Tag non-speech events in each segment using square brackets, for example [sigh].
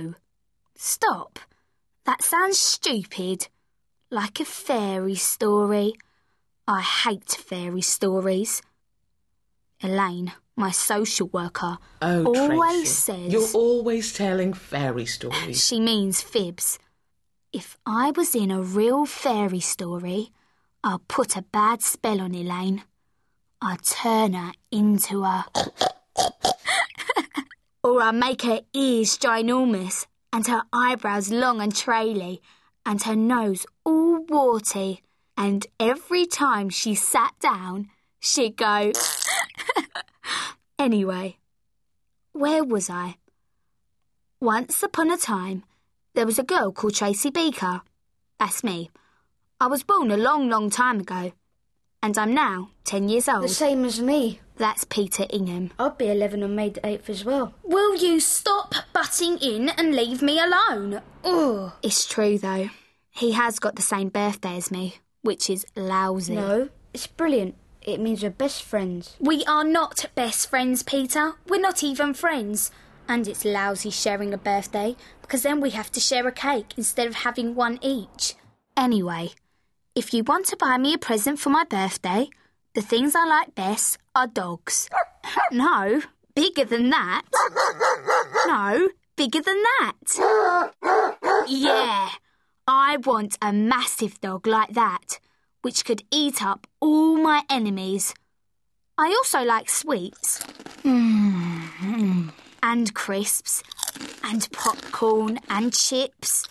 No. Stop. That sounds stupid. Like a fairy story. I hate fairy stories. Elaine, my social worker, Oh, always Tracy, says You're always telling fairy stories. [laughs] she means fibs. If I was in a real fairy story, I'd put a bad spell on Elaine. I'd turn her into a. or I'd make her ears ginormous and her eyebrows long and traily and her nose all warty. And every time she sat down, she'd go. [laughs] anyway, where was I? Once upon a time, there was a girl called Tracy Beaker. That's me. I was born a long, long time ago, and I'm now 10 years old. The same as me. That's Peter Ingham. I'll be 11 on May the 8th as well. Will you stop butting in and leave me alone? Ugh. It's true, though. He has got the same birthday as me, which is lousy. No, it's brilliant. It means we're best friends. We are not best friends, Peter. We're not even friends. And it's lousy sharing a birthday because then we have to share a cake instead of having one each. Anyway, if you want to buy me a present for my birthday, the things I like best are dogs. no, bigger than that. No, bigger than that. Yeah, I want a massive dog like that, which could eat up all my enemies. I also like sweets. Mm, And crisps. And popcorn and chips.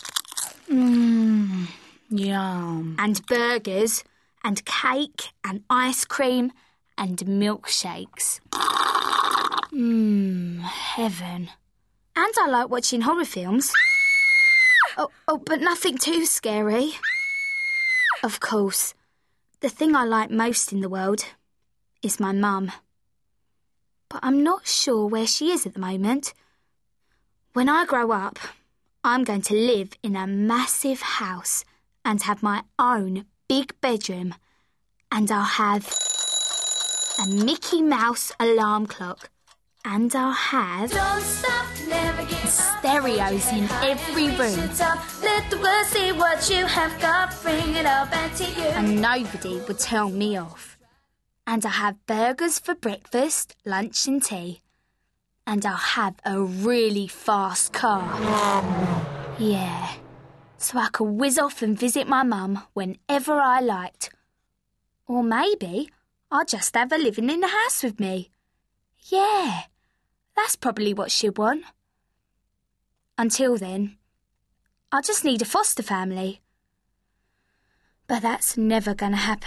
Mmm. Yum. And burgers. And cake. And ice cream. And milkshakes. Mmm. Heaven. And I like watching horror films. Oh, oh, but nothing too scary. Of course. The thing I like most in the world is my mum. But I'm not sure where she is at the moment. When I grow up, I'm going to live in a massive house and have my own big bedroom. And I'll have a Mickey Mouse alarm clock. And I'll have Don't stop, never give up. stereos in every room. Let the world see what you have got. Bring it all back to you. and nobody would tell me off. And I'll have burgers for breakfast, lunch, and tea. And I'll have a really fast car. Yeah. So I could whiz off and visit my mum whenever I liked. Or maybe I'll just have her living in the house with me. Yeah, that's probably what she'd want. Until then, I'll just need a foster family. But that's never going to happen.